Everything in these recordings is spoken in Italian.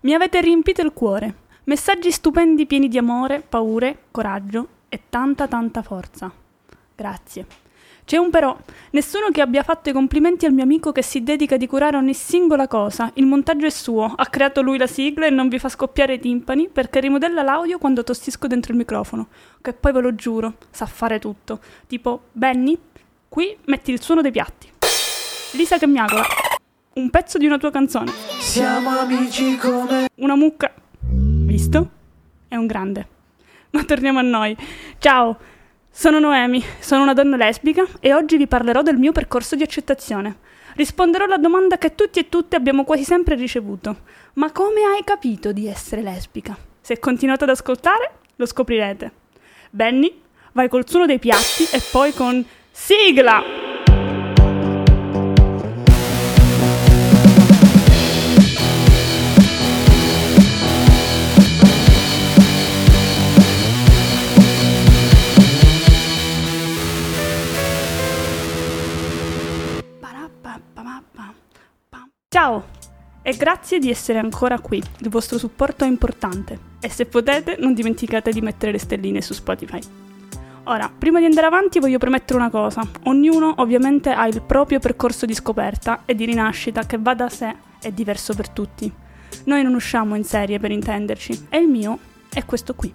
Mi avete riempito il cuore. Messaggi stupendi pieni di amore, paure, coraggio e tanta tanta forza. Grazie. C'è un però, nessuno che abbia fatto i complimenti al mio amico che si dedica di curare ogni singola cosa. Il montaggio è suo, ha creato lui la sigla e non vi fa scoppiare i timpani perché rimodella l'audio quando tossisco dentro il microfono. Che poi ve lo giuro, sa fare tutto. Tipo, Benny, qui metti il suono dei piatti. Lisa che miagola. Un pezzo di una tua canzone. Siamo amici come... Una mucca. Visto? È un grande. Ma torniamo a noi. Ciao. Sono Noemi, sono una donna lesbica e oggi vi parlerò del mio percorso di accettazione. Risponderò alla domanda che tutti e tutte abbiamo quasi sempre ricevuto. Ma come hai capito di essere lesbica? Se continuate ad ascoltare, lo scoprirete. Benny, vai col suono dei piatti e poi con sigla! Grazie di essere ancora qui, il vostro supporto è importante e se potete non dimenticate di mettere le stelline su Spotify. Ora, prima di andare avanti voglio premettere una cosa, ognuno ovviamente ha il proprio percorso di scoperta e di rinascita che va da sé e diverso per tutti. Noi non usciamo in serie per intenderci e il mio è questo qui.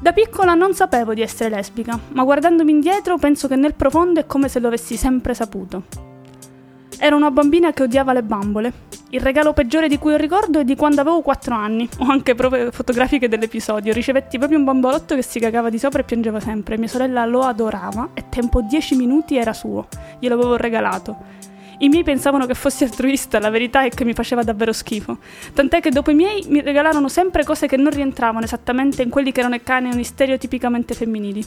Da piccola non sapevo di essere lesbica, ma guardandomi indietro penso che nel profondo è come se lo avessi sempre saputo. Era una bambina che odiava le bambole. Il regalo peggiore di cui ho ricordo è di quando avevo 4 anni. Ho anche prove fotografiche dell'episodio. Ricevetti proprio un bambolotto che si cagava di sopra e piangeva sempre. Mia sorella lo adorava e tempo 10 minuti era suo. Glielo avevo regalato. I miei pensavano che fossi altruista, la verità è che mi faceva davvero schifo. Tant'è che dopo i miei mi regalarono sempre cose che non rientravano esattamente in quelli che erano i canoni stereotipicamente femminili.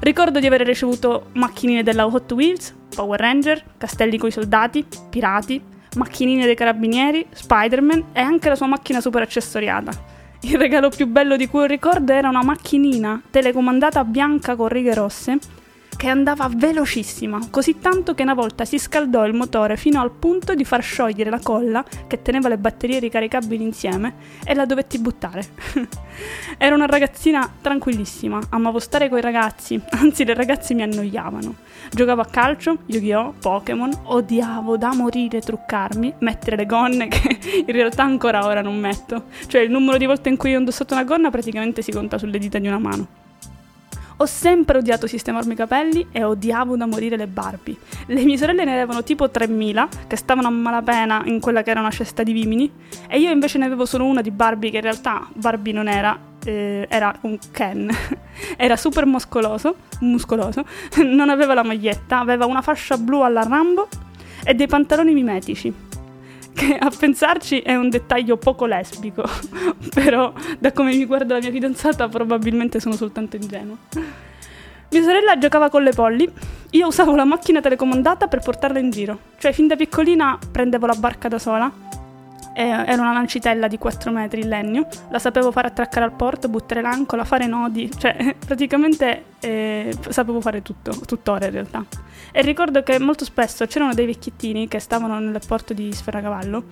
Ricordo di aver ricevuto macchinine della Hot Wheels, Power Ranger, castelli coi soldati, pirati, macchinine dei carabinieri, Spider-Man e anche la sua macchina super accessoriata. Il regalo più bello di cui ricordo era una macchinina telecomandata bianca con righe rosse che andava velocissima, così tanto che una volta si scaldò il motore fino al punto di far sciogliere la colla che teneva le batterie ricaricabili insieme e la dovetti buttare. Era una ragazzina tranquillissima, amavo stare coi ragazzi, anzi le ragazze mi annoiavano. Giocavo a calcio, Yu-Gi-Oh!, Pokémon, odiavo da morire truccarmi, mettere le gonne che in realtà ancora ora non metto. Cioè il numero di volte in cui ho indossato una gonna praticamente si conta sulle dita di una mano. Ho sempre odiato sistemarmi i capelli e odiavo da morire le Barbie. Le mie sorelle ne avevano tipo 3000, che stavano a malapena in quella che era una cesta di vimini, e io invece ne avevo solo una di Barbie, che in realtà Barbie non era, eh, era un Ken. era super muscoloso, muscoloso, non aveva la maglietta, aveva una fascia blu alla Rambo e dei pantaloni mimetici che a pensarci è un dettaglio poco lesbico, però da come mi guarda la mia fidanzata probabilmente sono soltanto ingenua. Mia sorella giocava con le polli, io usavo la macchina telecomandata per portarla in giro, cioè fin da piccolina prendevo la barca da sola era una lancitella di 4 metri in legno, la sapevo fare attraccare al porto, buttare l'ancola, fare nodi, cioè praticamente eh, sapevo fare tutto, tuttora in realtà. E ricordo che molto spesso c'erano dei vecchiettini che stavano nel porto di Sferacavallo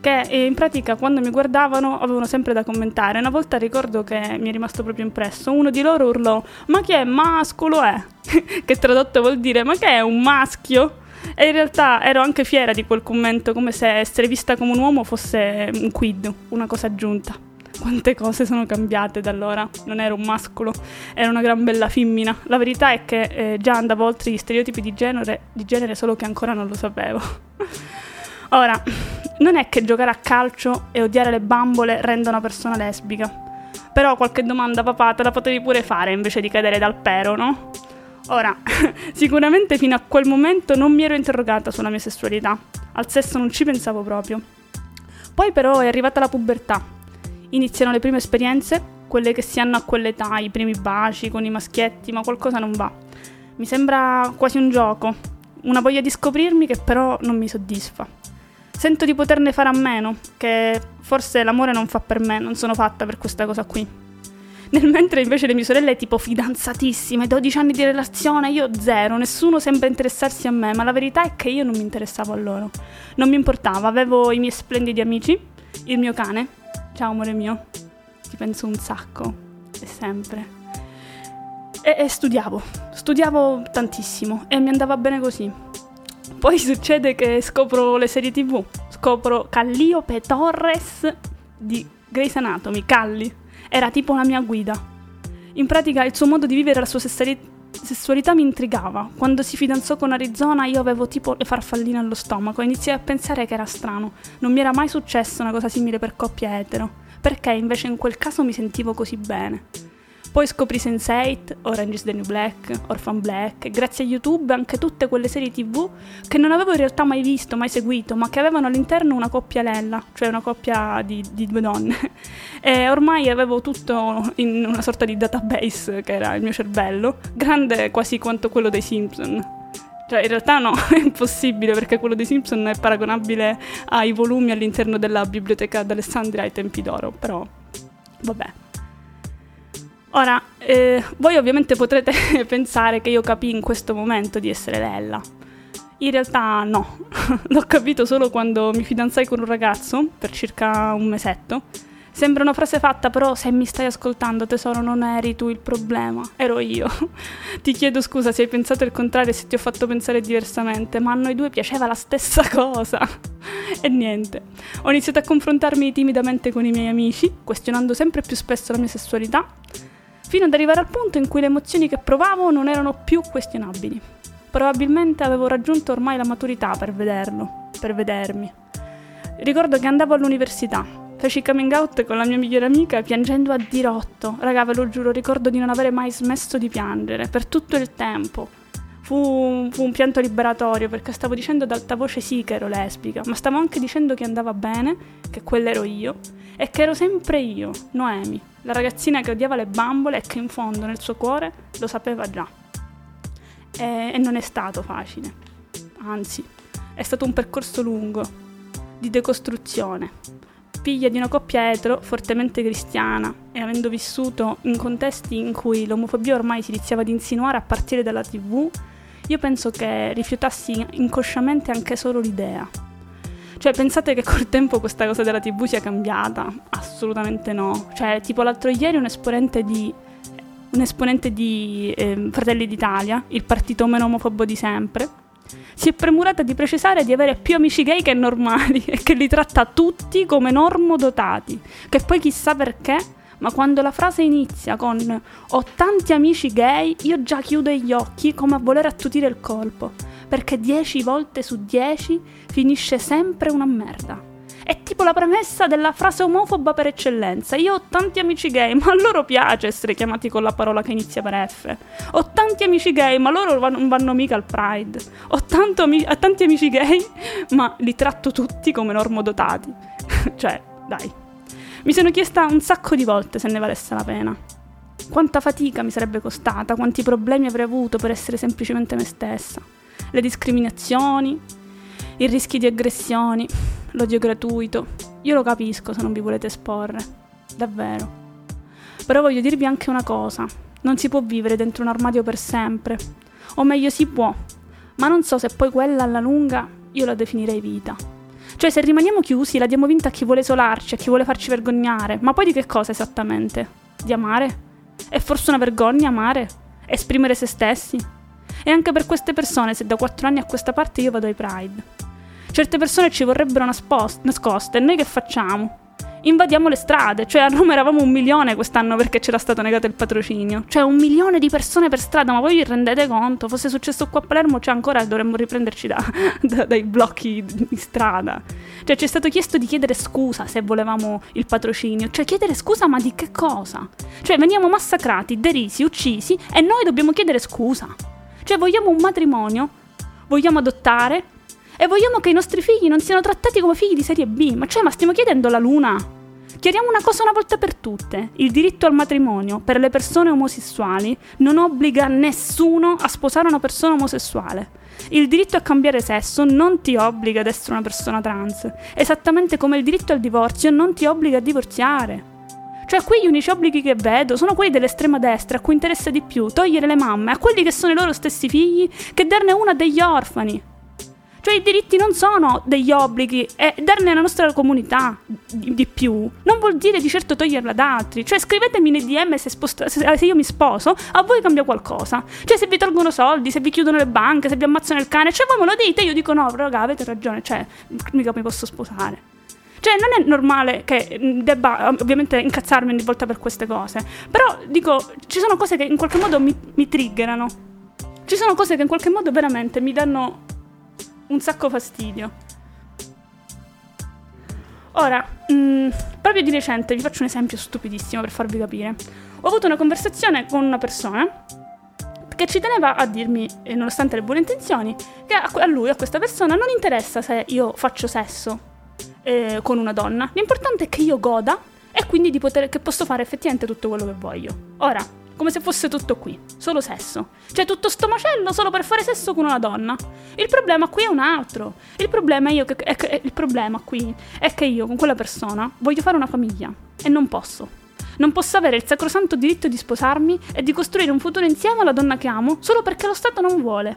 che eh, in pratica quando mi guardavano avevano sempre da commentare. Una volta ricordo che mi è rimasto proprio impresso, uno di loro urlò "Ma che è mascolo è?" che tradotto vuol dire "Ma che è un maschio?" E in realtà ero anche fiera di quel commento, come se essere vista come un uomo fosse un quid, una cosa aggiunta. Quante cose sono cambiate da allora. Non ero un mascolo, ero una gran bella femmina. La verità è che eh, già andavo oltre gli stereotipi di genere, di genere, solo che ancora non lo sapevo. Ora, non è che giocare a calcio e odiare le bambole renda una persona lesbica. Però qualche domanda, papà, te la potevi pure fare invece di cadere dal pero, no? Ora, sicuramente fino a quel momento non mi ero interrogata sulla mia sessualità. Al sesso non ci pensavo proprio. Poi però è arrivata la pubertà. Iniziano le prime esperienze, quelle che si hanno a quell'età, i primi baci con i maschietti, ma qualcosa non va. Mi sembra quasi un gioco, una voglia di scoprirmi che però non mi soddisfa. Sento di poterne fare a meno, che forse l'amore non fa per me, non sono fatta per questa cosa qui. Nel mentre invece le mie sorelle tipo fidanzatissime, 12 anni di relazione, io zero, nessuno sembra interessarsi a me, ma la verità è che io non mi interessavo a loro. Non mi importava, avevo i miei splendidi amici, il mio cane, ciao amore mio, ti penso un sacco, e sempre. E, e studiavo, studiavo tantissimo e mi andava bene così. Poi succede che scopro le serie tv, scopro Calliope Torres di Grey's Anatomy, Calli, era tipo la mia guida. In pratica il suo modo di vivere la sua sessualità mi intrigava. Quando si fidanzò con Arizona io avevo tipo le farfalline allo stomaco e iniziai a pensare che era strano. Non mi era mai successa una cosa simile per coppie etero. Perché invece in quel caso mi sentivo così bene? Poi scoprì Sense8, Orange is the New Black, Orphan Black, e grazie a YouTube anche tutte quelle serie tv che non avevo in realtà mai visto, mai seguito, ma che avevano all'interno una coppia lella, cioè una coppia di, di due donne. E ormai avevo tutto in una sorta di database che era il mio cervello, grande quasi quanto quello dei Simpson. Cioè, in realtà no, è impossibile perché quello dei Simpson è paragonabile ai volumi all'interno della biblioteca d'Alessandria ai tempi d'oro, però vabbè. Ora, eh, voi ovviamente potrete pensare che io capii in questo momento di essere Lella. In realtà no, l'ho capito solo quando mi fidanzai con un ragazzo, per circa un mesetto. Sembra una frase fatta, però se mi stai ascoltando tesoro non eri tu il problema, ero io. ti chiedo scusa se hai pensato il contrario e se ti ho fatto pensare diversamente, ma a noi due piaceva la stessa cosa. e niente, ho iniziato a confrontarmi timidamente con i miei amici, questionando sempre più spesso la mia sessualità fino ad arrivare al punto in cui le emozioni che provavo non erano più questionabili. Probabilmente avevo raggiunto ormai la maturità per vederlo, per vedermi. Ricordo che andavo all'università, feci coming out con la mia migliore amica piangendo a dirotto. Raga, ve lo giuro, ricordo di non avere mai smesso di piangere per tutto il tempo. Fu, fu, un pianto liberatorio perché stavo dicendo ad alta voce sì che ero lesbica, ma stavo anche dicendo che andava bene, che quella ero io e che ero sempre io, Noemi, la ragazzina che odiava le bambole e che in fondo nel suo cuore lo sapeva già. E, e non è stato facile, anzi, è stato un percorso lungo, di decostruzione. Figlia di una coppia etero fortemente cristiana e avendo vissuto in contesti in cui l'omofobia ormai si iniziava ad insinuare a partire dalla tv, io penso che rifiutassi inconsciamente anche solo l'idea cioè, pensate che col tempo questa cosa della TV sia cambiata? Assolutamente no. Cioè, tipo l'altro ieri un esponente di un esponente di eh, Fratelli d'Italia, il partito meno omofobo di sempre, si è premurata di precisare di avere più amici gay che normali e che li tratta tutti come normodotati. Che poi chissà perché, ma quando la frase inizia con ho tanti amici gay, io già chiudo gli occhi come a voler attutire il colpo perché 10 volte su 10 finisce sempre una merda. È tipo la premessa della frase omofoba per eccellenza. Io ho tanti amici gay, ma a loro piace essere chiamati con la parola che inizia per F. Ho tanti amici gay, ma loro non vanno mica al Pride. Ho ami- tanti amici gay, ma li tratto tutti come normodotati. cioè, dai. Mi sono chiesta un sacco di volte se ne valesse la pena. Quanta fatica mi sarebbe costata, quanti problemi avrei avuto per essere semplicemente me stessa le discriminazioni, i rischi di aggressioni, l'odio gratuito. Io lo capisco se non vi volete esporre, davvero. Però voglio dirvi anche una cosa, non si può vivere dentro un armadio per sempre, o meglio si può, ma non so se poi quella alla lunga io la definirei vita. Cioè se rimaniamo chiusi la diamo vinta a chi vuole isolarci, a chi vuole farci vergognare, ma poi di che cosa esattamente? Di amare? È forse una vergogna amare? Esprimere se stessi? E anche per queste persone, se da quattro anni a questa parte io vado ai Pride. Certe persone ci vorrebbero naspost- nascoste, e noi che facciamo? Invadiamo le strade, cioè a Roma eravamo un milione quest'anno perché c'era stato negato il patrocinio. Cioè un milione di persone per strada, ma voi vi rendete conto? Fosse successo qua a Palermo, cioè ancora dovremmo riprenderci da, da, dai blocchi di strada. Cioè ci è stato chiesto di chiedere scusa se volevamo il patrocinio. Cioè chiedere scusa ma di che cosa? Cioè veniamo massacrati, derisi, uccisi e noi dobbiamo chiedere scusa. Cioè vogliamo un matrimonio, vogliamo adottare e vogliamo che i nostri figli non siano trattati come figli di serie B. Ma cioè, ma stiamo chiedendo la luna? Chiariamo una cosa una volta per tutte. Il diritto al matrimonio per le persone omosessuali non obbliga nessuno a sposare una persona omosessuale. Il diritto a cambiare sesso non ti obbliga ad essere una persona trans, esattamente come il diritto al divorzio non ti obbliga a divorziare. Cioè, qui gli unici obblighi che vedo sono quelli dell'estrema destra, a cui interessa di più togliere le mamme a quelli che sono i loro stessi figli che darne una degli orfani. Cioè i diritti non sono degli obblighi e darne alla nostra comunità di, più non vuol dire di certo toglierla da altri. Cioè scrivetemi nei DM se, sposta- se, se, io mi sposo, a voi cambia qualcosa. Cioè se vi tolgono soldi, se vi chiudono le banche, se vi ammazzano il cane, cioè voi me lo dite, io dico no, raga, avete ragione, cioè mica mi posso sposare. Cioè, non è normale che debba ovviamente incazzarmi ogni volta per queste cose. Però dico, ci sono cose che in qualche modo mi, mi triggerano. Ci sono cose che in qualche modo veramente mi danno un sacco fastidio. Ora, mh, mm, proprio di recente, vi faccio un esempio stupidissimo per farvi capire. Ho avuto una conversazione con una persona che ci teneva a dirmi, nonostante le buone intenzioni, che a lui, a questa persona, non interessa se io faccio sesso eh, con una donna. L'importante è che io goda e quindi di poter, che posso fare effettivamente tutto quello che voglio. Ora, come se fosse tutto qui, solo sesso. Cioè tutto sto macello solo per fare sesso con una donna. Il problema qui è un altro. Il problema, che, è che, il problema qui è che io con quella persona voglio fare una famiglia e non posso. Non posso avere il sacrosanto diritto di sposarmi e di costruire un futuro insieme alla donna che amo solo perché lo Stato non vuole.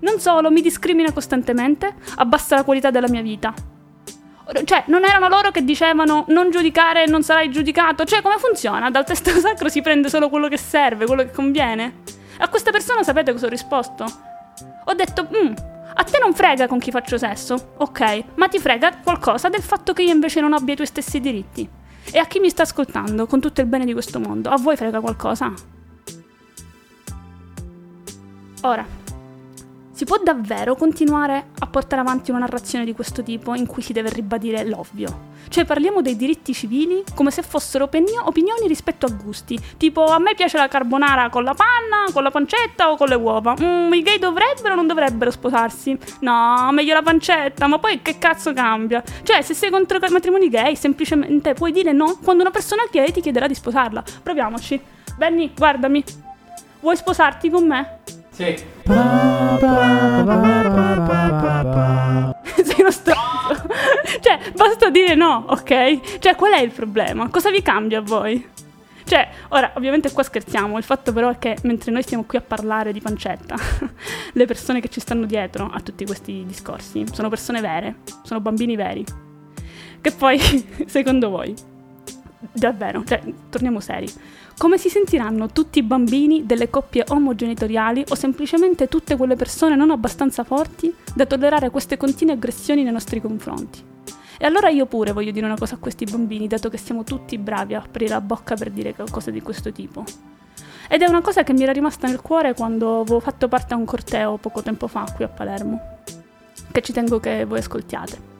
Non solo mi discrimina costantemente, abbassa la qualità della mia vita, cioè, non erano loro che dicevano non giudicare non sarai giudicato? Cioè, come funziona? Dal testo sacro si prende solo quello che serve, quello che conviene? A questa persona sapete cosa ho risposto? Ho detto, mm, a te non frega con chi faccio sesso, ok, ma ti frega qualcosa del fatto che io invece non abbia i tuoi stessi diritti. E a chi mi sta ascoltando, con tutto il bene di questo mondo, a voi frega qualcosa? Ora, si può davvero continuare a portare avanti una narrazione di questo tipo in cui si deve ribadire l'ovvio? Cioè parliamo dei diritti civili come se fossero opini- opinioni rispetto a gusti. Tipo a me piace la carbonara con la panna, con la pancetta o con le uova. Mm, I gay dovrebbero o non dovrebbero sposarsi? No, meglio la pancetta, ma poi che cazzo cambia? Cioè se sei contro i matrimoni gay semplicemente puoi dire no quando una persona gay ti chiederà di sposarla. Proviamoci. Benny, guardami. Vuoi sposarti con me? Sì. Sei uno stronzo. cioè, basta dire no, ok? Cioè, qual è il problema? Cosa vi cambia a voi? Cioè, ora, ovviamente qua scherziamo, il fatto però è che mentre noi stiamo qui a parlare di pancetta, le persone che ci stanno dietro a tutti questi discorsi sono persone vere, sono bambini veri. Che poi, secondo voi, davvero, cioè, torniamo seri, come si sentiranno tutti i bambini delle coppie omogenitoriali o semplicemente tutte quelle persone non abbastanza forti da tollerare queste continue aggressioni nei nostri confronti? E allora io pure voglio dire una cosa a questi bambini, dato che siamo tutti bravi a aprire la bocca per dire cose di questo tipo. Ed è una cosa che mi era rimasta nel cuore quando avevo fatto parte a un corteo poco tempo fa qui a Palermo, che ci tengo che voi ascoltiate.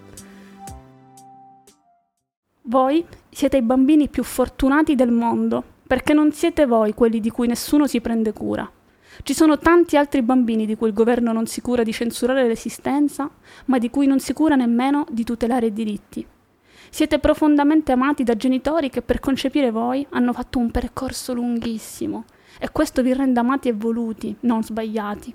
Voi siete i bambini più fortunati del mondo perché non siete voi quelli di cui nessuno si prende cura. Ci sono tanti altri bambini di cui il governo non si cura di censurare l'esistenza, ma di cui non si cura nemmeno di tutelare i diritti. Siete profondamente amati da genitori che per concepire voi hanno fatto un percorso lunghissimo e questo vi rende amati e voluti, non sbagliati.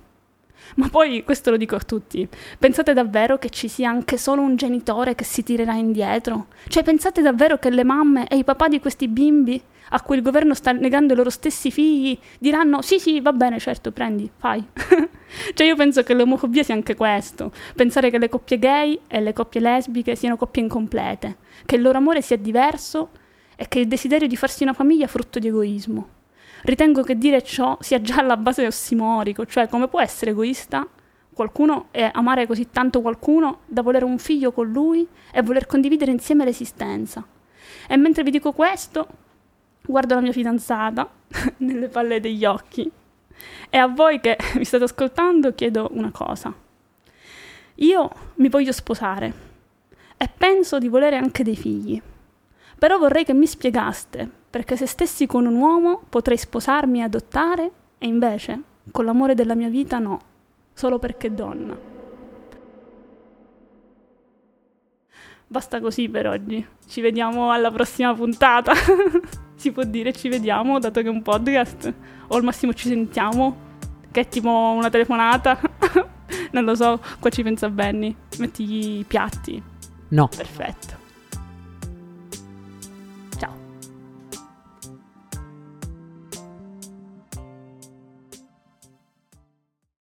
Ma poi questo lo dico a tutti. Pensate davvero che ci sia anche solo un genitore che si tirerà indietro? Cioè pensate davvero che le mamme e i papà di questi bimbi a cui il governo sta negando i loro stessi figli diranno sì sì va bene certo prendi fai cioè io penso che l'omofobia sia anche questo pensare che le coppie gay e le coppie lesbiche siano coppie incomplete che il loro amore sia diverso e che il desiderio di farsi una famiglia è frutto di egoismo ritengo che dire ciò sia già alla base ossimorico cioè come può essere egoista qualcuno e amare così tanto qualcuno da volere un figlio con lui e voler condividere insieme l'esistenza e mentre vi dico questo guardo la mia fidanzata nelle palle degli occhi e a voi che mi state ascoltando chiedo una cosa. Io mi voglio sposare e penso di volere anche dei figli, però vorrei che mi spiegaste perché se stessi con un uomo potrei sposarmi e adottare e invece con l'amore della mia vita no, solo perché donna. Basta così per oggi. Ci vediamo alla prossima puntata. si può dire ci vediamo, dato che è un podcast. O al massimo ci sentiamo, che è tipo una telefonata. non lo so, qua ci pensa Benny. Metti i piatti. No. Perfetto.